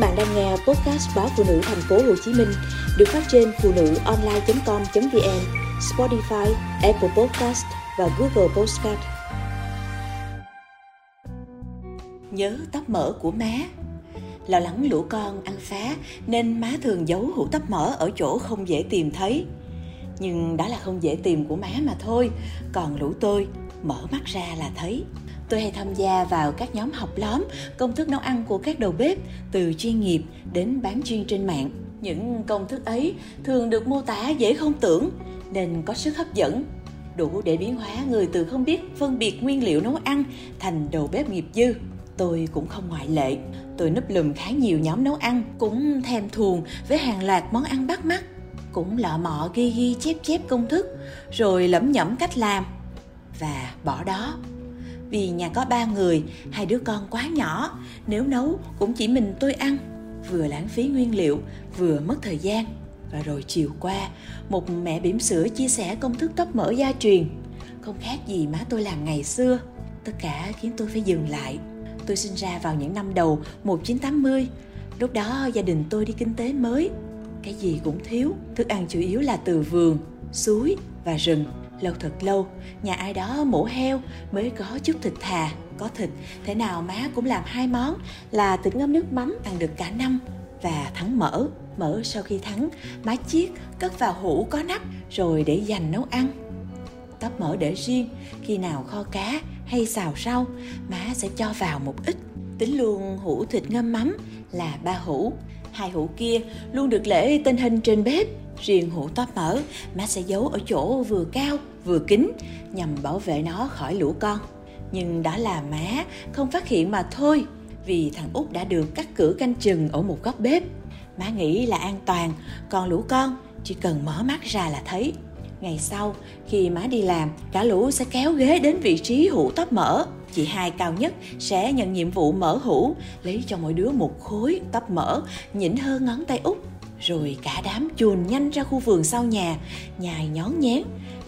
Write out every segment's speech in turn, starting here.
bạn đang nghe podcast báo phụ nữ thành phố Hồ Chí Minh được phát trên phụ nữ online.com.vn, Spotify, Apple Podcast và Google Podcast. Nhớ tóc mỡ của má Lo lắng lũ con ăn phá nên má thường giấu hũ tóc mỡ ở chỗ không dễ tìm thấy. Nhưng đó là không dễ tìm của má mà thôi, còn lũ tôi mở mắt ra là thấy. Tôi hay tham gia vào các nhóm học lóm, công thức nấu ăn của các đầu bếp, từ chuyên nghiệp đến bán chuyên trên mạng. Những công thức ấy thường được mô tả dễ không tưởng, nên có sức hấp dẫn, đủ để biến hóa người từ không biết phân biệt nguyên liệu nấu ăn thành đầu bếp nghiệp dư. Tôi cũng không ngoại lệ. Tôi núp lùm khá nhiều nhóm nấu ăn, cũng thèm thuồng với hàng loạt món ăn bắt mắt. Cũng lọ mọ ghi ghi chép chép công thức, rồi lẩm nhẩm cách làm. Và bỏ đó vì nhà có ba người, hai đứa con quá nhỏ, nếu nấu cũng chỉ mình tôi ăn, vừa lãng phí nguyên liệu, vừa mất thời gian. Và rồi chiều qua, một mẹ bỉm sữa chia sẻ công thức tóc mỡ gia truyền. Không khác gì má tôi làm ngày xưa. Tất cả khiến tôi phải dừng lại. Tôi sinh ra vào những năm đầu 1980. Lúc đó gia đình tôi đi kinh tế mới. Cái gì cũng thiếu, thức ăn chủ yếu là từ vườn, suối và rừng lâu thật lâu, nhà ai đó mổ heo mới có chút thịt thà, có thịt. Thế nào má cũng làm hai món, là thịt ngâm nước mắm ăn được cả năm và thắng mỡ. Mỡ sau khi thắng, má chiết, cất vào hũ có nắp rồi để dành nấu ăn. Tóc mỡ để riêng, khi nào kho cá hay xào rau, má sẽ cho vào một ít. Tính luôn hũ thịt ngâm mắm là ba hũ. Hai hũ kia luôn được lễ tên hình trên bếp riêng hũ tóp mỡ má sẽ giấu ở chỗ vừa cao, vừa kín, nhằm bảo vệ nó khỏi lũ con. Nhưng đó là má không phát hiện mà thôi, vì thằng út đã được cắt cửa canh chừng ở một góc bếp. Má nghĩ là an toàn, còn lũ con chỉ cần mở mắt ra là thấy. Ngày sau, khi má đi làm, cả lũ sẽ kéo ghế đến vị trí hũ tóp mỡ chị hai cao nhất sẽ nhận nhiệm vụ mở hũ, lấy cho mỗi đứa một khối tóc mỡ nhỉnh hơn ngón tay út rồi cả đám chuồn nhanh ra khu vườn sau nhà, nhài nhón nhén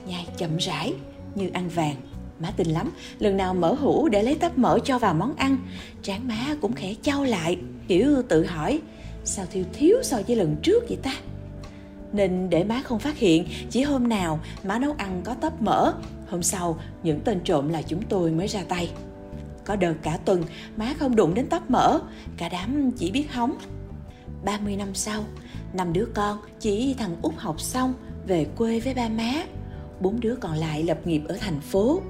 nhai chậm rãi như ăn vàng. Má tin lắm, lần nào mở hũ để lấy tấp mỡ cho vào món ăn. Trán má cũng khẽ trao lại, kiểu tự hỏi, sao thiếu thiếu so với lần trước vậy ta? Nên để má không phát hiện, chỉ hôm nào má nấu ăn có tấp mỡ, hôm sau những tên trộm là chúng tôi mới ra tay. Có đợt cả tuần, má không đụng đến tóc mỡ, cả đám chỉ biết hóng. 30 năm sau, năm đứa con chỉ thằng út học xong về quê với ba má. Bốn đứa còn lại lập nghiệp ở thành phố.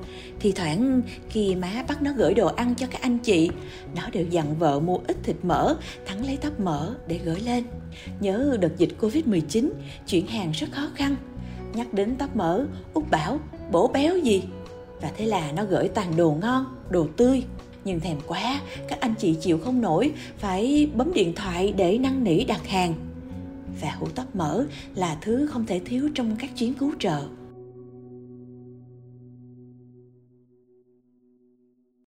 Thì thoảng khi má bắt nó gửi đồ ăn cho các anh chị, nó đều dặn vợ mua ít thịt mỡ, thắng lấy tóc mỡ để gửi lên. Nhớ đợt dịch covid 19 chuyển hàng rất khó khăn. Nhắc đến tóc mỡ, út bảo, bổ béo gì? Và thế là nó gửi toàn đồ ngon, đồ tươi nhưng thèm quá, các anh chị chịu không nổi, phải bấm điện thoại để năn nỉ đặt hàng. Và hũ tóc mỡ là thứ không thể thiếu trong các chuyến cứu trợ.